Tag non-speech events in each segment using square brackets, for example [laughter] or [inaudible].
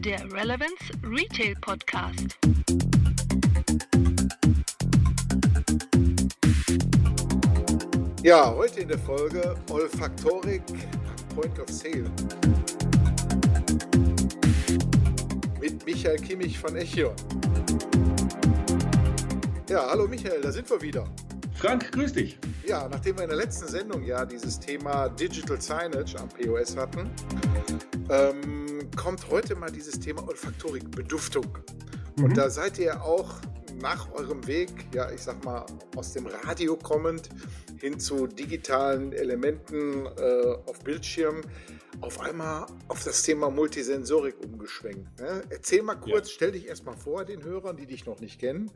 der Relevance Retail Podcast. Ja, heute in der Folge Olfaktorik Point of Sale. Mit Michael Kimmich von Echion. Ja, hallo Michael, da sind wir wieder. Frank, grüß dich. Ja, nachdem wir in der letzten Sendung ja dieses Thema Digital Signage am POS hatten, ähm, kommt heute mal dieses Thema Olfaktorik, Beduftung. Mhm. Und da seid ihr auch nach eurem Weg, ja, ich sag mal, aus dem Radio kommend hin zu digitalen Elementen äh, auf Bildschirmen, auf einmal auf das Thema Multisensorik umgeschwenkt. Ne? Erzähl mal kurz, ja. stell dich erstmal vor den Hörern, die dich noch nicht kennen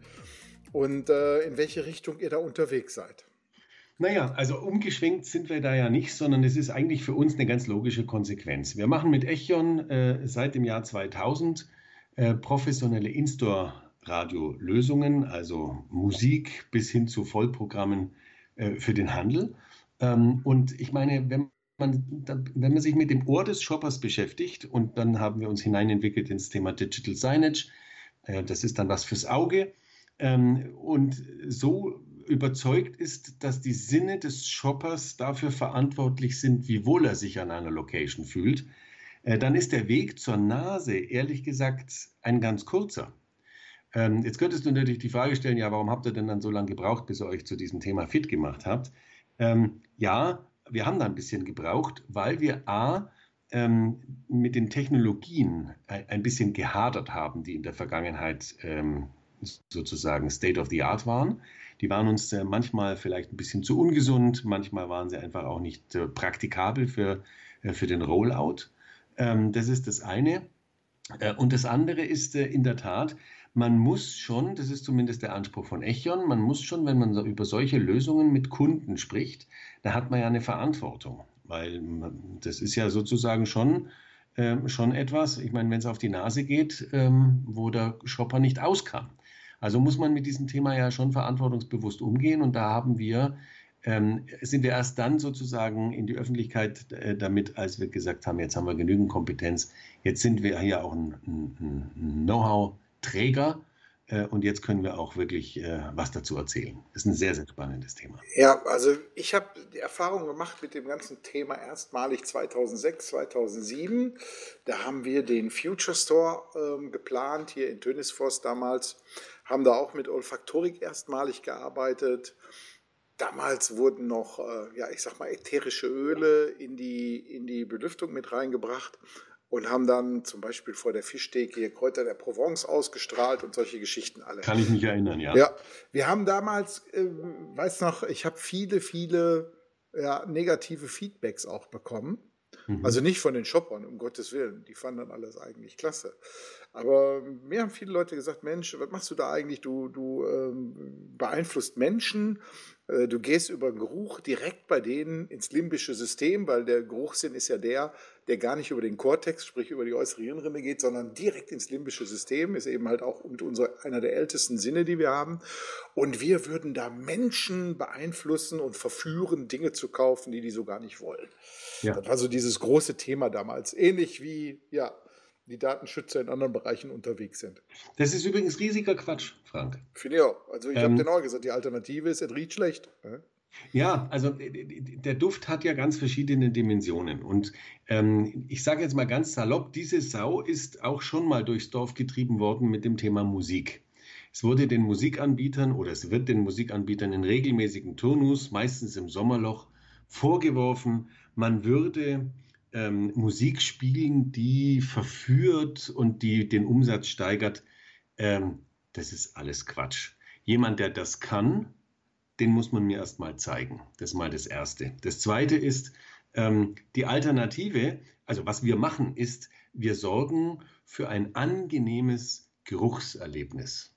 und äh, in welche Richtung ihr da unterwegs seid. Naja, also umgeschwenkt sind wir da ja nicht, sondern es ist eigentlich für uns eine ganz logische Konsequenz. Wir machen mit Echion äh, seit dem Jahr 2000 äh, professionelle In-Store-Radio-Lösungen, also Musik bis hin zu Vollprogrammen äh, für den Handel. Ähm, und ich meine, wenn man, wenn man sich mit dem Ohr des Shoppers beschäftigt und dann haben wir uns hineinentwickelt ins Thema Digital Signage, äh, das ist dann was fürs Auge ähm, und so überzeugt ist, dass die Sinne des Shoppers dafür verantwortlich sind, wie wohl er sich an einer Location fühlt, äh, dann ist der Weg zur Nase, ehrlich gesagt, ein ganz kurzer. Ähm, jetzt könntest du natürlich die Frage stellen, ja, warum habt ihr denn dann so lange gebraucht, bis ihr euch zu diesem Thema fit gemacht habt? Ähm, ja, wir haben da ein bisschen gebraucht, weil wir A, ähm, mit den Technologien ein bisschen gehadert haben, die in der Vergangenheit sozusagen State of the Art waren. Die waren uns äh, manchmal vielleicht ein bisschen zu ungesund, manchmal waren sie einfach auch nicht äh, praktikabel für, äh, für den Rollout. Ähm, das ist das eine. und das andere ist in der Tat, man muss schon, das ist zumindest der Anspruch von Echion, man muss schon, wenn man über solche Lösungen mit Kunden spricht, da hat man ja eine Verantwortung, weil das ist ja sozusagen schon, äh, schon etwas, ich meine, wenn es auf die Nase geht, ähm, wo der Shopper nicht aus kann. Also muss man mit diesem Thema ja schon verantwortungsbewusst umgehen und da haben wir ähm, sind wir erst dann sozusagen in die Öffentlichkeit äh, damit, als wir gesagt haben, jetzt haben wir genügend Kompetenz, jetzt sind wir hier auch ein Know-how-Träger äh, und jetzt können wir auch wirklich äh, was dazu erzählen. Das ist ein sehr, sehr spannendes Thema. Ja, also ich habe die Erfahrung gemacht mit dem ganzen Thema erstmalig 2006, 2007. Da haben wir den Future Store ähm, geplant, hier in Tönisforst damals haben da auch mit Olfaktorik erstmalig gearbeitet. Damals wurden noch, äh, ja, ich sag mal, ätherische Öle in die, in die Belüftung mit reingebracht und haben dann zum Beispiel vor der Fischtheke hier Kräuter der Provence ausgestrahlt und solche Geschichten alle. Kann ich mich erinnern, ja. Ja, wir haben damals, äh, weiß noch, ich habe viele, viele ja, negative Feedbacks auch bekommen. Mhm. Also nicht von den Shoppern, um Gottes Willen. Die fanden dann alles eigentlich klasse. Aber mir haben viele Leute gesagt, Mensch, was machst du da eigentlich? Du, du ähm, beeinflusst Menschen, äh, du gehst über Geruch direkt bei denen ins limbische System, weil der Geruchssinn ist ja der, der gar nicht über den Kortex, sprich über die äußere Hirnrinde geht, sondern direkt ins limbische System, ist eben halt auch unser, einer der ältesten Sinne, die wir haben. Und wir würden da Menschen beeinflussen und verführen, Dinge zu kaufen, die die so gar nicht wollen. Ja. Das war so dieses große Thema damals. Ähnlich wie, ja, die Datenschützer in anderen Bereichen unterwegs sind. Das ist übrigens riesiger Quatsch, Frank. Finde ich auch. Also ich ähm, habe genau gesagt, die Alternative ist, es riecht schlecht. Ja, also der Duft hat ja ganz verschiedene Dimensionen. Und ähm, ich sage jetzt mal ganz salopp, diese Sau ist auch schon mal durchs Dorf getrieben worden mit dem Thema Musik. Es wurde den Musikanbietern oder es wird den Musikanbietern in regelmäßigen Turnus, meistens im Sommerloch, vorgeworfen, man würde ähm, Musik spielen, die verführt und die den Umsatz steigert, ähm, das ist alles Quatsch. Jemand, der das kann, den muss man mir erst mal zeigen. Das ist mal das Erste. Das Zweite ist, ähm, die Alternative, also was wir machen, ist, wir sorgen für ein angenehmes Geruchserlebnis.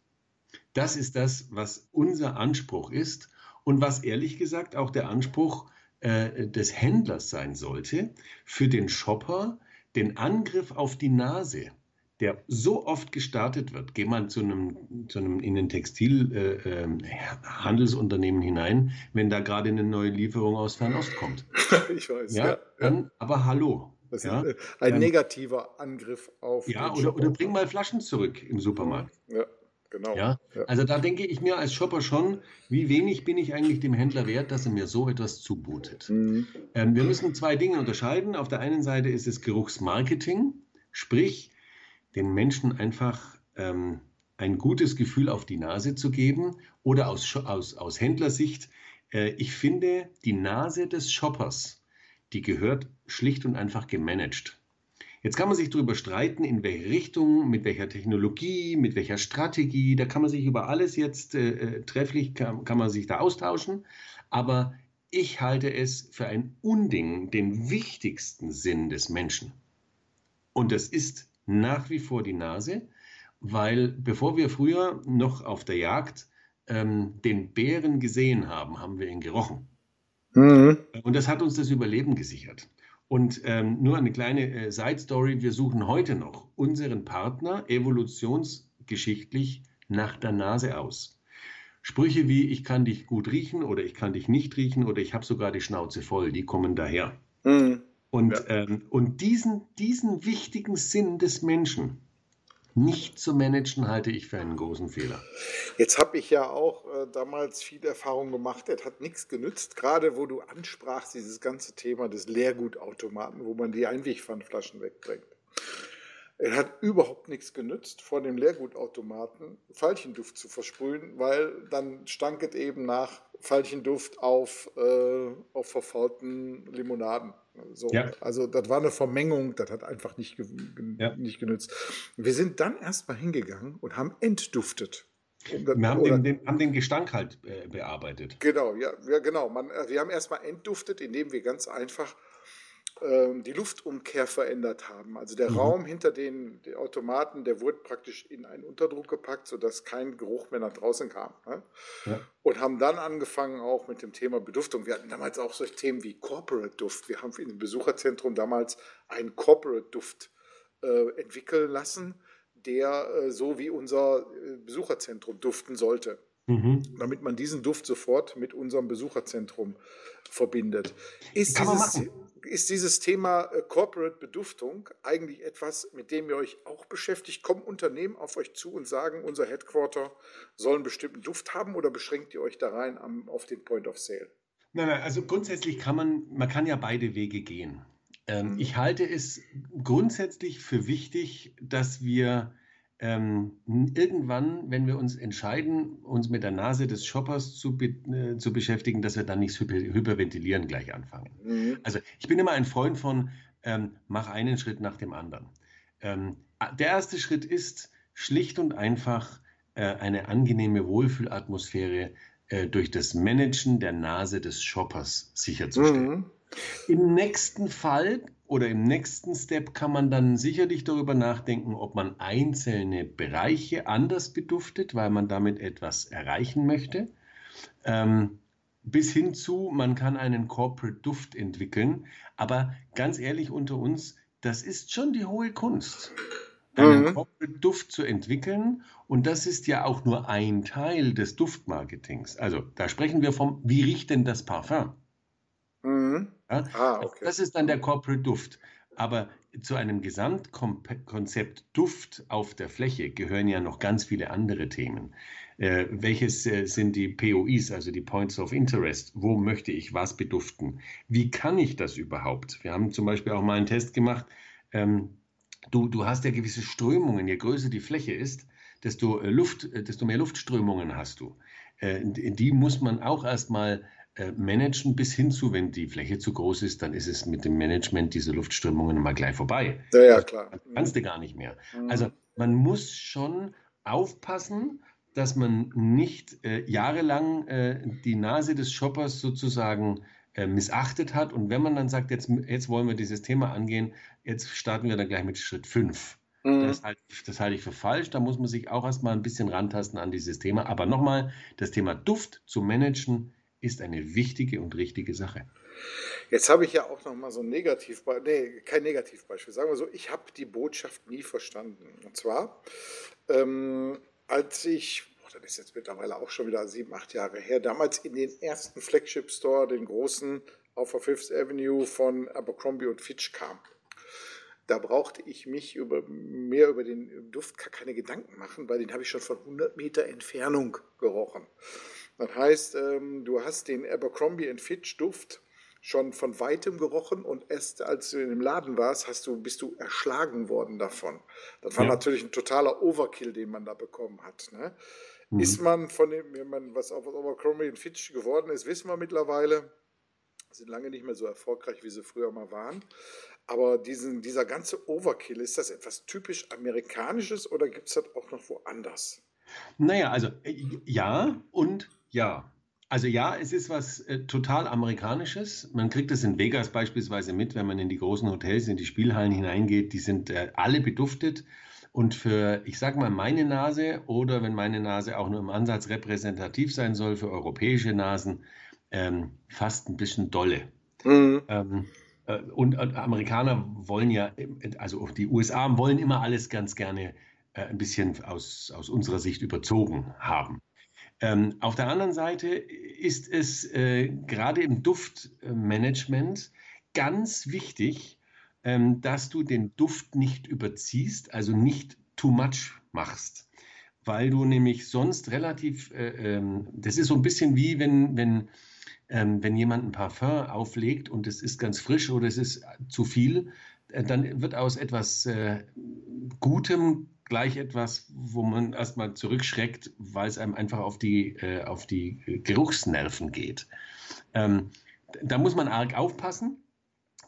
Das ist das, was unser Anspruch ist und was ehrlich gesagt auch der Anspruch äh, des Händlers sein sollte, für den Shopper den Angriff auf die Nase, der so oft gestartet wird. Geh mal zu einem, zu einem in ein Textilhandelsunternehmen äh, äh, hinein, wenn da gerade eine neue Lieferung aus Fernost kommt. [laughs] Ich weiß, ja. ja. Dann, aber hallo, Das ja. ist ein ähm, negativer Angriff auf. Ja, oder, oder bring mal Flaschen zurück im Supermarkt. Ja. Genau. Ja? ja? Also da denke ich mir als Shopper schon, wie wenig bin ich eigentlich dem Händler wert, dass er mir so etwas zubotet. Mhm. Ähm, wir müssen zwei Dinge unterscheiden. Auf der einen Seite ist es Geruchsmarketing, sprich den Menschen einfach ähm, ein gutes Gefühl auf die Nase zu geben oder aus, aus, aus Händlersicht, äh, ich finde, die Nase des Shoppers, die gehört schlicht und einfach gemanagt. Jetzt kann man sich darüber streiten, in welche Richtung, mit welcher Technologie, mit welcher Strategie. Da kann man sich über alles jetzt äh, äh, trefflich, kann, kann man sich da austauschen. Aber ich halte es für ein Unding, den wichtigsten Sinn des Menschen. Und das ist nach wie vor die Nase, weil bevor wir früher noch auf der Jagd ähm, den Bären gesehen haben, haben wir ihn gerochen. Mhm. Und das hat uns das Überleben gesichert. Und ähm, nur eine kleine äh, Side Story: Wir suchen heute noch unseren Partner evolutionsgeschichtlich nach der Nase aus. Sprüche wie ich kann dich gut riechen oder ich kann dich nicht riechen oder ich habe sogar die Schnauze voll, die kommen daher. Mhm. Und, ja. ähm, und diesen, diesen wichtigen Sinn des Menschen, nicht zu managen, halte ich für einen großen Fehler. Jetzt habe ich ja auch äh, damals viel Erfahrung gemacht. Es hat nichts genützt, gerade wo du ansprachst, dieses ganze Thema des Leergutautomaten, wo man die Einwegpfandflaschen wegbringt. Es hat überhaupt nichts genützt, vor dem Leergutautomaten Veilchenduft zu versprühen, weil dann stank es eben nach Veilchenduft auf, äh, auf verfaulten Limonaden. So, ja. Also das war eine Vermengung, das hat einfach nicht, ja. nicht genützt. Wir sind dann erstmal hingegangen und haben entduftet. Um wir haben, den, den, haben, den, Gestank halt äh, bearbeitet. Genau, ja, ja genau. Man, äh, wir haben erstmal entduftet, indem wir ganz einfach die Luftumkehr verändert haben. Also der mhm. Raum hinter den, den, Automaten, der wurde praktisch in einen Unterdruck gepackt, sodass kein Geruch mehr nach draußen kam. Ne? Ja. Und haben dann angefangen auch mit dem Thema Beduftung. Wir hatten damals auch solche Themen wie Corporate Duft. Wir haben im Besucherzentrum damals einen Corporate Duft äh, entwickeln lassen, der äh, so wie unser äh, Besucherzentrum duften sollte. Mhm. Damit man diesen Duft sofort mit unserem Besucherzentrum verbindet. Ist dieses, ist dieses Thema äh, Corporate Beduftung eigentlich etwas, mit dem ihr euch auch beschäftigt? Kommen Unternehmen auf euch zu und sagen, unser Headquarter soll einen bestimmten Duft haben oder beschränkt ihr euch da rein am, auf den Point of Sale? Nein, nein, also grundsätzlich kann man, man kann ja beide Wege gehen. Ähm, mhm. Ich halte es grundsätzlich für wichtig, dass wir ähm, irgendwann, wenn wir uns entscheiden, uns mit der Nase des Shoppers zu, be äh, zu beschäftigen, dass wir dann nicht hyper hyperventilieren gleich anfangen. Mhm. Also ich bin immer ein Freund von, ähm, mach einen Schritt nach dem anderen. Ähm, der erste Schritt ist schlicht und einfach äh, eine angenehme Wohlfühlatmosphäre äh, durch das Managen der Nase des Shoppers sicherzustellen. Mhm. Im nächsten Fall oder im nächsten Step kann man dann sicherlich darüber nachdenken, ob man einzelne Bereiche anders beduftet, weil man damit etwas erreichen möchte. Ähm, bis hin zu, man kann einen Corporate Duft entwickeln. Aber ganz ehrlich unter uns, das ist schon die hohe Kunst, einen mhm. Corporate Duft zu entwickeln. Und das ist ja auch nur ein Teil des Duftmarketings. Also da sprechen wir vom, wie riecht denn das Parfum? Mhm. Ja? Ah, okay. Das ist dann der Corporate Duft. Aber zu einem Gesamtkonzept Duft auf der Fläche gehören ja noch ganz viele andere Themen. Äh, welches äh, sind die POIs, also die Points of Interest? Wo möchte ich was beduften? Wie kann ich das überhaupt? Wir haben zum Beispiel auch mal einen Test gemacht. Ähm, du, du hast ja gewisse Strömungen. Je größer die Fläche ist, desto, äh, Luft, äh, desto mehr Luftströmungen hast du. Äh, die muss man auch erstmal managen bis hin zu, wenn die Fläche zu groß ist, dann ist es mit dem Management dieser Luftströmungen mal gleich vorbei. Ja, ja, klar. Das kannst du gar nicht mehr. Mhm. Also man muss schon aufpassen, dass man nicht äh, jahrelang äh, die Nase des Shoppers sozusagen äh, missachtet hat. Und wenn man dann sagt, jetzt, jetzt wollen wir dieses Thema angehen, jetzt starten wir dann gleich mit Schritt 5. Mhm. Das, halte ich, das halte ich für falsch. Da muss man sich auch erstmal ein bisschen rantasten an dieses Thema. Aber nochmal, das Thema Duft zu managen ist eine wichtige und richtige Sache. Jetzt habe ich ja auch noch mal so ein Negativbeispiel, nee, kein Negativbeispiel, sagen wir so, ich habe die Botschaft nie verstanden. Und zwar, ähm, als ich, boah, das ist jetzt mittlerweile auch schon wieder sieben, acht Jahre her, damals in den ersten Flagship Store, den großen auf der Fifth Avenue von Abercrombie und Fitch kam. da brauchte ich mich über, mehr über den Duft keine Gedanken machen, weil den habe ich schon von 100 Meter Entfernung gerochen. Das heißt, ähm, du hast den Abercrombie Fitch Duft schon von weitem gerochen und erst als du in dem Laden warst, hast du, bist du erschlagen worden davon. Das war ja. natürlich ein totaler Overkill, den man da bekommen hat. Ne? Mhm. Ist man von dem, wenn man was auf Abercrombie Fitch geworden ist, wissen wir mittlerweile, sind lange nicht mehr so erfolgreich, wie sie früher mal waren. Aber diesen, dieser ganze Overkill, ist das etwas typisch Amerikanisches oder gibt es das auch noch woanders? Naja, also äh, ja und ja. Also ja, es ist was äh, total Amerikanisches. Man kriegt es in Vegas beispielsweise mit, wenn man in die großen Hotels, in die Spielhallen hineingeht. Die sind äh, alle beduftet. Und für, ich sag mal, meine Nase oder wenn meine Nase auch nur im Ansatz repräsentativ sein soll für europäische Nasen, ähm, fast ein bisschen dolle. Mhm. Ähm, äh, und äh, Amerikaner wollen ja, also die USA wollen immer alles ganz gerne äh, ein bisschen aus, aus unserer Sicht überzogen haben. Ähm, auf der anderen Seite ist es äh, gerade im Duftmanagement ganz wichtig, ähm, dass du den Duft nicht überziehst, also nicht too much machst. Weil du nämlich sonst relativ, äh, ähm, das ist so ein bisschen wie wenn, wenn, ähm, wenn jemand ein Parfum auflegt und es ist ganz frisch oder es ist zu viel, äh, dann wird aus etwas äh, Gutem gleich etwas, wo man erstmal zurückschreckt, weil es einem einfach auf die, äh, auf die Geruchsnerven geht. Ähm, da muss man arg aufpassen.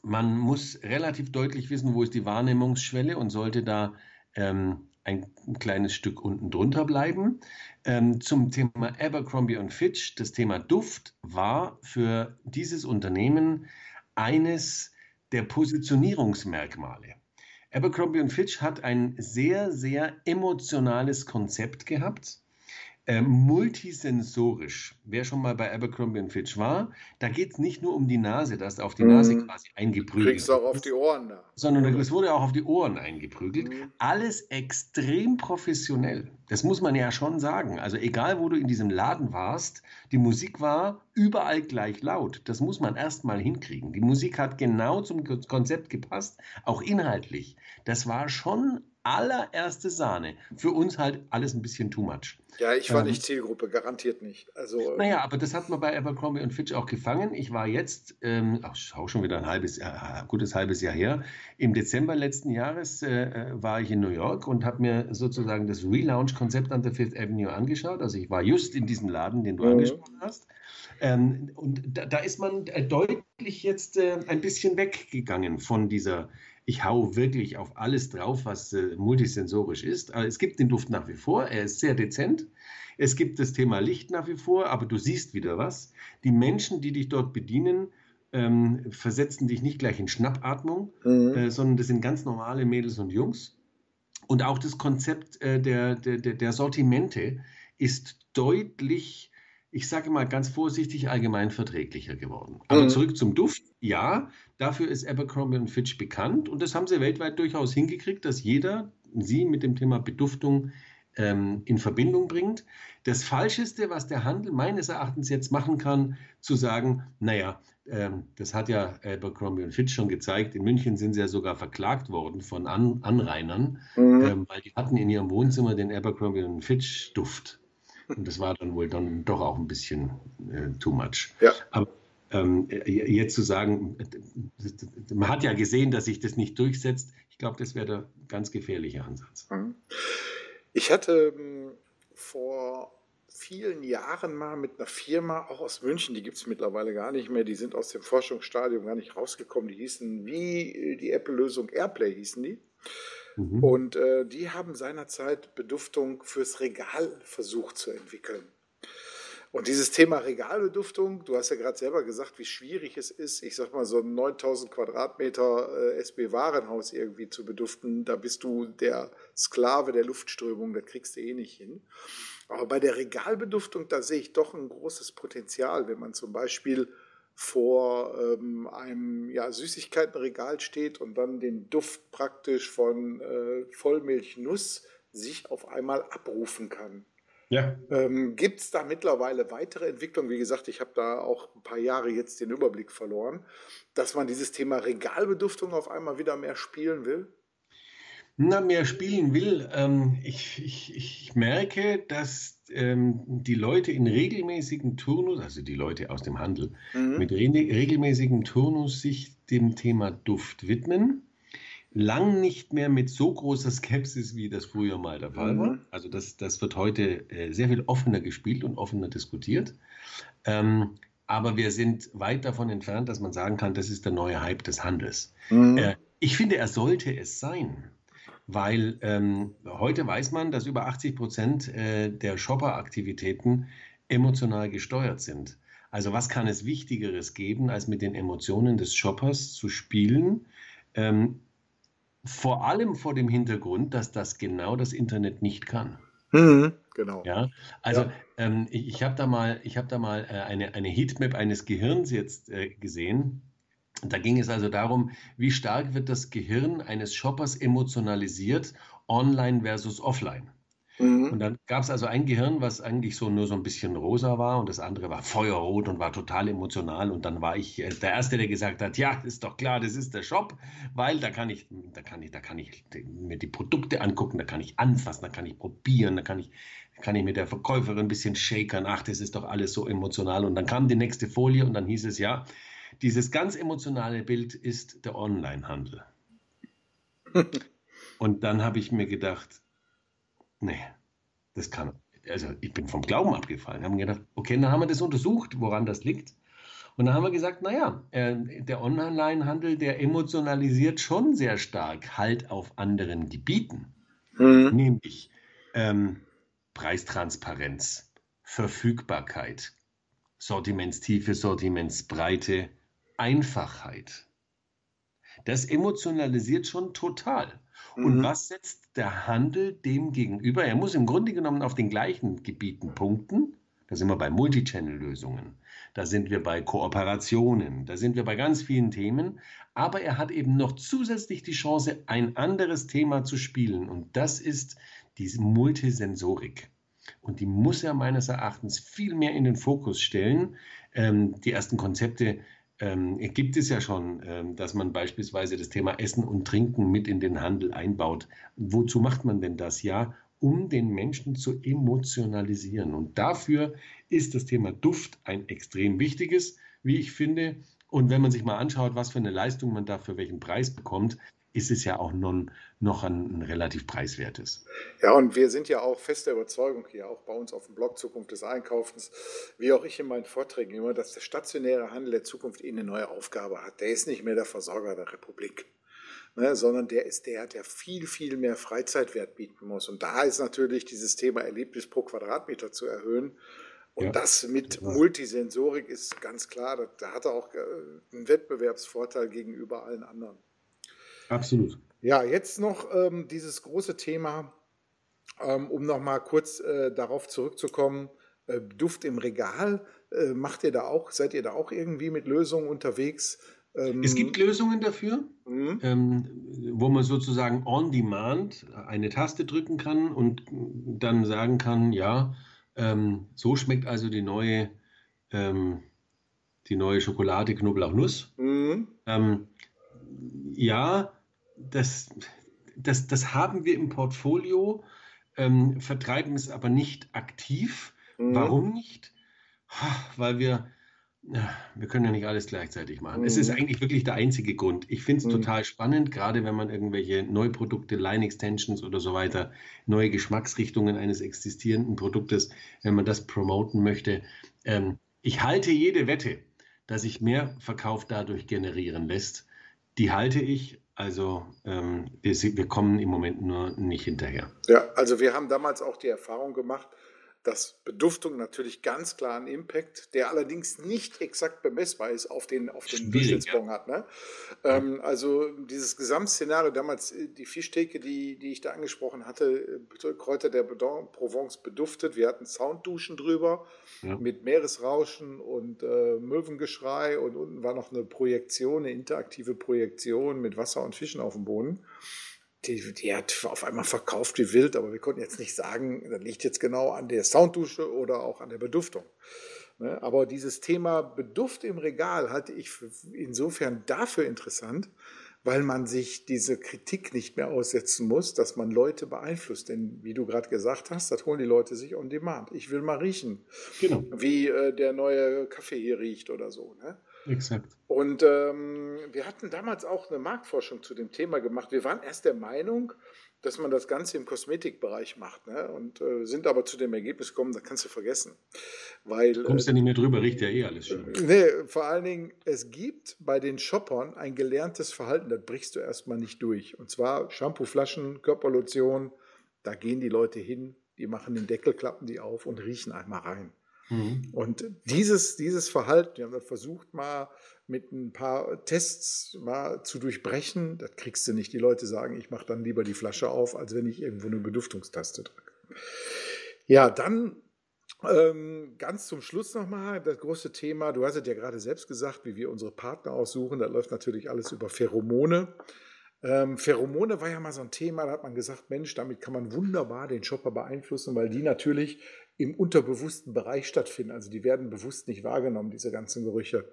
Man muss relativ deutlich wissen, wo ist die Wahrnehmungsschwelle und sollte da ähm, ein, kleines Stück unten drunter bleiben. Ähm, zum Thema Abercrombie und Fitch. Das Thema Duft war für dieses Unternehmen eines der Positionierungsmerkmale. Abercrombie Fitch hat ein sehr, sehr emotionales Konzept gehabt, äh, multisensorisch. Wer schon mal bei Abercrombie Fitch war, da geht es nicht nur um die Nase, dass auf die Nase mhm. quasi eingeprügelt kriegst auch auf die Ohren da. Sondern es wurde auch auf die Ohren eingeprügelt. Mhm. Alles extrem professionell. Das muss man ja schon sagen. Also egal, wo du in diesem Laden warst, die Musik war überall gleich laut. Das muss man erst mal hinkriegen. Die Musik hat genau zum Konzept gepasst, auch inhaltlich. Das war schon allererste Sahne. Für uns halt alles ein bisschen too much. Ja, ich war ähm, nicht Zielgruppe, garantiert nicht. Also, naja, aber das hat man bei Abercrombie und Fitch auch gefangen. Ich war jetzt, ähm, auch schon wieder ein halbes Jahr, gutes halbes Jahr her, im Dezember letzten Jahres äh, äh, war ich in New York und habe mir sozusagen das Relaunch-Konzept an der Fifth Avenue angeschaut. Also ich war just in diesem Laden, den du mhm. angesprochen hast. Ähm, und da, da, ist man äh, deutlich jetzt äh, ein bisschen weggegangen von dieser ich hau wirklich auf alles drauf, was äh, multisensorisch ist. Aber es gibt den Duft nach wie vor, er ist sehr dezent. Es gibt das Thema Licht nach wie vor, aber du siehst wieder was. Die Menschen, die dich dort bedienen, ähm, versetzen dich nicht gleich in Schnappatmung, mhm. äh, sondern das sind ganz normale Mädels und Jungs. Und auch das Konzept äh, der, der, der Sortimente ist deutlich ich sage mal ganz vorsichtig, allgemein verträglicher geworden. Aber mhm. zurück zum Duft. Ja, dafür ist Abercrombie Fitch bekannt und das haben sie weltweit durchaus hingekriegt, dass jeder sie mit dem Thema Beduftung ähm, in Verbindung bringt. Das Falscheste, was der Handel meines Erachtens jetzt machen kann, zu sagen, naja, ähm, das hat ja Abercrombie Fitch schon gezeigt, in München sind sie ja sogar verklagt worden von An Anrainern, mhm. ähm, weil die hatten in ihrem Wohnzimmer den Abercrombie Fitch Duft. Und das war dann wohl dann doch auch ein bisschen äh, too much. Ja. Aber ähm, jetzt zu sagen, man hat ja gesehen, dass sich das nicht durchsetzt, ich glaube, das wäre der ganz gefährliche Ansatz. Mhm. Ich hatte ähm, vor vielen Jahren mal mit einer Firma, auch aus München, die gibt es mittlerweile gar nicht mehr, die sind aus dem Forschungsstadium gar nicht rausgekommen, die hießen wie die Apple-Lösung Airplay hießen die. Mhm. Und äh, die haben seinerzeit Beduftung fürs Regal versucht zu entwickeln. Und dieses Thema Regalbeduftung, du hast ja gerade selber gesagt, wie schwierig es ist, ich sag mal, so ein 9000 Quadratmeter äh, SB-Warenhaus irgendwie zu beduften. Da bist du der Sklave der Luftströmung, das kriegst du eh nicht hin. Aber bei der Regalbeduftung, da sehe ich doch ein großes Potenzial, wenn man zum Beispiel vor ähm, einem ja, Süßigkeitenregal steht und dann den Duft praktisch von äh, Vollmilchnuss sich auf einmal abrufen kann. Ja. Ähm, Gibt es da mittlerweile weitere Entwicklungen? Wie gesagt, ich habe da auch ein paar Jahre jetzt den Überblick verloren, dass man dieses Thema Regalbeduftung auf einmal wieder mehr spielen will? Na, mehr spielen will. Ähm, ich, ich, ich merke, dass ähm, die Leute in regelmäßigen Turnus, also die Leute aus dem Handel, mhm. mit re regelmäßigem Turnus sich dem Thema Duft widmen lang nicht mehr mit so großer Skepsis, wie das früher mal der Fall mhm. war. Also das, das wird heute äh, sehr viel offener gespielt und offener diskutiert. Ähm, aber wir sind weit davon entfernt, dass man sagen kann, das ist der neue Hype des Handels. Mhm. Äh, ich finde, er sollte es sein, weil ähm, heute weiß man, dass über 80 Prozent äh, der Shopper-Aktivitäten emotional gesteuert sind. Also was kann es Wichtigeres geben, als mit den Emotionen des Shoppers zu spielen? Ähm, vor allem vor dem Hintergrund, dass das genau das Internet nicht kann. Mhm, genau. Ja, also ja. Ähm, ich, ich habe da mal, ich hab da mal äh, eine, eine Heatmap eines Gehirns jetzt äh, gesehen. Da ging es also darum, wie stark wird das Gehirn eines Shoppers emotionalisiert, online versus offline. Mhm. Und dann gab es also ein Gehirn, was eigentlich so nur so ein bisschen rosa war und das andere war feuerrot und war total emotional. Und dann war ich äh, der Erste, der gesagt hat, ja, ist doch klar, das ist der Shop, weil da kann ich, da kann ich, da kann ich mir die Produkte angucken, da kann ich anfassen, da kann ich probieren, da kann ich, kann ich mit der Verkäuferin ein bisschen shakern, ach, das ist doch alles so emotional. Und dann kam die nächste Folie und dann hieß es ja, dieses ganz emotionale Bild ist der Onlinehandel. [laughs] und dann habe ich mir gedacht, nee, das kann, also ich bin vom Glauben abgefallen. Wir haben gedacht, okay, dann haben wir das untersucht, woran das liegt. Und dann haben wir gesagt, naja, äh, der Online-Handel, der emotionalisiert schon sehr stark halt auf anderen Gebieten. Mhm. Nämlich ähm, Preistransparenz, Verfügbarkeit, Sortimentstiefe, Sortimentsbreite, Einfachheit. Das emotionalisiert schon total. Und mhm. was setzt der Handel dem gegenüber? Er muss im Grunde genommen auf den gleichen Gebieten punkten. Da sind wir bei Multichannel-Lösungen, da sind wir bei Kooperationen, da sind wir bei ganz vielen Themen. Aber er hat eben noch zusätzlich die Chance, ein anderes Thema zu spielen. Und das ist diese Multisensorik. Und die muss er meines Erachtens viel mehr in den Fokus stellen. Ähm, die ersten Konzepte ähm, gibt es ja schon, ähm, dass man beispielsweise das Thema Essen und Trinken mit in den Handel einbaut. Wozu macht man denn das? Ja, um den Menschen zu emotionalisieren. Und dafür ist das Thema Duft ein extrem wichtiges, wie ich finde. Und wenn man sich mal anschaut, was für eine Leistung man da für welchen Preis bekommt, ist es ja auch non, noch ein, ein, relativ preiswertes. Ja, und wir sind ja auch fest der Überzeugung hier, auch bei uns auf dem Blog Zukunft des Einkaufens, wie auch ich in meinen Vorträgen immer, dass der stationäre Handel der Zukunft eh eine neue Aufgabe hat. Der ist nicht mehr der Versorger der Republik. Ne, sondern der ist der, der viel, viel mehr Freizeitwert bieten muss. Und da ist natürlich dieses Thema Erlebnis pro Quadratmeter zu erhöhen. Und ja, das mit Multisensorik ist ganz klar, da, da hat er auch äh, einen Wettbewerbsvorteil gegenüber allen anderen. Absolut. Ja, jetzt noch ähm, dieses große Thema, ähm, um nochmal kurz äh, darauf zurückzukommen. Äh, Duft im Regal, äh, macht ihr da auch, seid ihr da auch irgendwie mit Lösungen unterwegs? Ähm, es gibt Lösungen dafür, mhm. ähm, wo man sozusagen on demand eine Taste drücken kann und dann sagen kann, ja, ähm, so schmeckt also die neue, ähm, die neue Schokolade Knoblauch-Nuss. Mhm. Ähm, ja, das, das, das haben wir im Portfolio, ähm, vertreiben es aber nicht aktiv. Mhm. Warum nicht? Weil wir, wir können ja nicht alles gleichzeitig machen. Mhm. Es ist mhm. eigentlich wirklich der einzige Grund. Ich finde es mhm. total spannend, gerade wenn man irgendwelche Neuprodukte, Line-Extensions oder so weiter, neue Geschmacksrichtungen eines existierenden Produktes, wenn man das promoten möchte. Ähm, ich halte jede Wette, dass sich mehr Verkauf dadurch generieren lässt. Die halte ich also ähm, wir, wir kommen im Moment nur nicht hinterher. Ja, also wir haben damals auch die Erfahrung gemacht, dass Beduftung natürlich ganz klar einen Impact, der allerdings nicht exakt bemessbar ist, auf den, auf den Durchschnittsbon hat. Ne? Ähm, also dieses Gesamtszenario, damals äh, die Fischtheke, die, die ich da angesprochen hatte, äh, Kräuter der Provence beduftet. Wir hatten Soundduschen drüber ja. mit Meeresrauschen und äh, Möwengeschrei und unten war noch eine Projektion, eine interaktive Projektion mit Wasser und Fischen auf dem Boden. Die, die hat auf einmal verkauft wie wild, aber wir konnten jetzt nicht sagen, das liegt jetzt genau an der Sounddusche oder auch an der Beduftung. Ne? Aber dieses Thema Beduft im Regal halte ich insofern dafür interessant, weil man sich diese Kritik nicht mehr aussetzen muss, dass man Leute beeinflusst. Denn wie du gerade gesagt hast, das holen die Leute sich on demand. Ich will mal riechen, genau. wie äh, der neue Kaffee hier riecht oder so. Ne? Exakt. Und ähm, wir hatten damals auch eine Marktforschung zu dem Thema gemacht. Wir waren erst der Meinung, dass man das Ganze im Kosmetikbereich macht. Ne? Und äh, sind aber zu dem Ergebnis gekommen, da kannst du vergessen. Weil, du kommst ja nicht mehr drüber, riecht ja eh alles schon. Äh, nee, vor allen Dingen, es gibt bei den Shoppern ein gelerntes Verhalten, das brichst du erstmal nicht durch. Und zwar Shampooflaschen, Körperlotion, da gehen die Leute hin, die machen den Deckel, klappen die auf und riechen einmal rein. Mhm. Und dieses, dieses Verhalten, wir haben das versucht mal mit ein paar Tests mal zu durchbrechen. Das kriegst du nicht. Die Leute sagen, ich mache dann lieber die Flasche auf, als wenn ich irgendwo eine Beduftungstaste drücke. Ja, dann ähm, ganz zum Schluss nochmal das große Thema. Du hast es ja gerade selbst gesagt, wie wir unsere Partner aussuchen. Da läuft natürlich alles über Pheromone. Ähm, Pheromone war ja mal so ein Thema, da hat man gesagt, Mensch, damit kann man wunderbar den Shopper beeinflussen, weil die natürlich im unterbewussten Bereich stattfinden. Also die werden bewusst nicht wahrgenommen, diese ganzen Gerüche.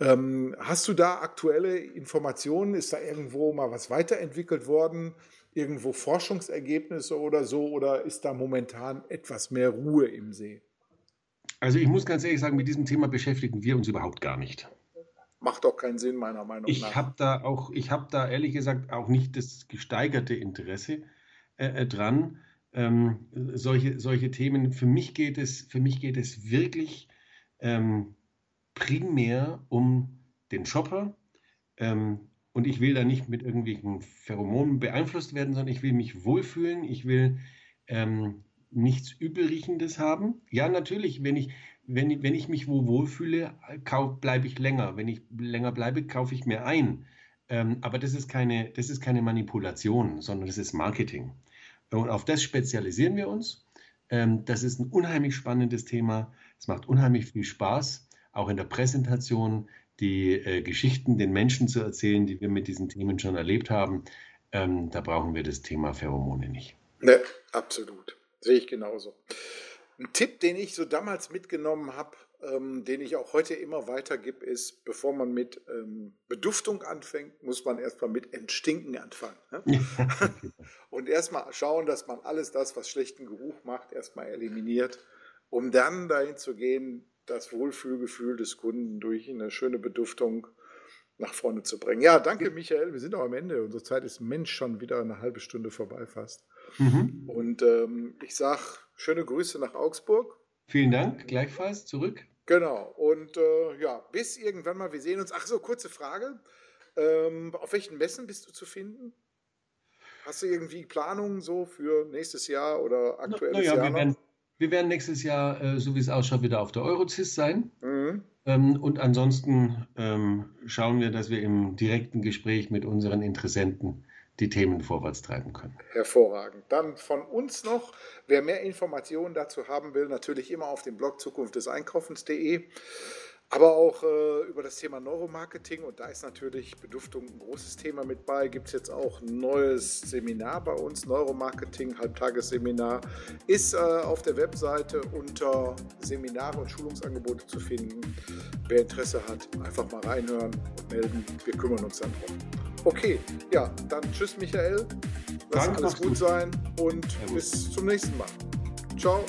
Ähm, hast du da aktuelle Informationen? Ist da irgendwo mal was weiterentwickelt worden? Irgendwo Forschungsergebnisse oder so? Oder ist da momentan etwas mehr Ruhe im See? Also ich muss ganz ehrlich sagen, mit diesem Thema beschäftigen wir uns überhaupt gar nicht. Macht auch keinen Sinn, meiner Meinung ich nach. Ich habe da auch, ich habe da ehrlich gesagt auch nicht das gesteigerte Interesse äh, äh dran ähm, solche, solche Themen. Für mich geht es, für mich geht es wirklich ähm, primär um den Shopper. Ähm, und ich will da nicht mit irgendwelchen Pheromonen beeinflusst werden, sondern ich will mich wohlfühlen. Ich will ähm, nichts Übelriechendes haben. Ja, natürlich, wenn ich, wenn, wenn ich mich wo wohlfühle, bleibe ich länger. Wenn ich länger bleibe, kaufe ich mehr ein. Ähm, aber das ist, keine, das ist keine Manipulation, sondern das ist Marketing. Und auf das spezialisieren wir uns. Ähm, das ist ein unheimlich spannendes Thema. Es macht unheimlich viel Spaß, auch in der Präsentation die äh, Geschichten den Menschen zu erzählen, die wir mit diesen Themen schon erlebt haben. Ähm, da brauchen wir das Thema Pheromone nicht. Ne, absolut. Sehe ich genauso. Ein Tipp, den ich so damals mitgenommen habe, ähm, den ich auch heute immer weitergebe, ist, bevor man mit ähm, Beduftung anfängt, muss man erstmal mit Entstinken anfangen. Ne? [laughs] [laughs] und erstmal schauen, dass man alles das, was schlechten Geruch macht, erstmal eliminiert, um dann dahin zu gehen, das Wohlfühlgefühl des Kunden durch eine schöne Beduftung nach vorne zu bringen. Ja, danke Michael. Wir sind auch am Ende. Unsere Zeit ist Mensch schon wieder eine halbe Stunde vorbei fast. Mhm. Und ähm, ich sage schöne Grüße nach Augsburg. Vielen Dank, gleichfalls zurück. Genau. Und äh, ja, bis irgendwann mal, wir sehen uns. Ach so, kurze Frage. Ähm, auf welchen Messen bist du zu finden? Hast du irgendwie Planungen so für nächstes Jahr oder aktuelles na, na ja, Jahr? Wir werden, wir werden, nächstes Jahr, äh, so wie es ausschaut, wieder auf der Eurozis sein. Mhm. Ähm, und ansonsten ähm, schauen wir, dass wir im direkten Gespräch mit unseren Interessenten die Themen vorwärts treiben können. Hervorragend. Dann von uns noch, wer mehr Informationen dazu haben will, natürlich immer auf dem Blog Zukunft des Einkaufens.de aber auch äh, über das Thema Neuromarketing. Und da ist natürlich Beduftung ein großes Thema mit bei. Gibt es jetzt auch ein neues Seminar bei uns, Neuromarketing, Halbtagesseminar, ist äh, auf der Webseite unter Seminare und Schulungsangebote zu finden. Wer Interesse hat, einfach mal reinhören und melden. Wir kümmern uns dann drum. Okay, ja, dann tschüss Michael. Lass Danke, alles gut sein und bis zum nächsten Mal. Ciao.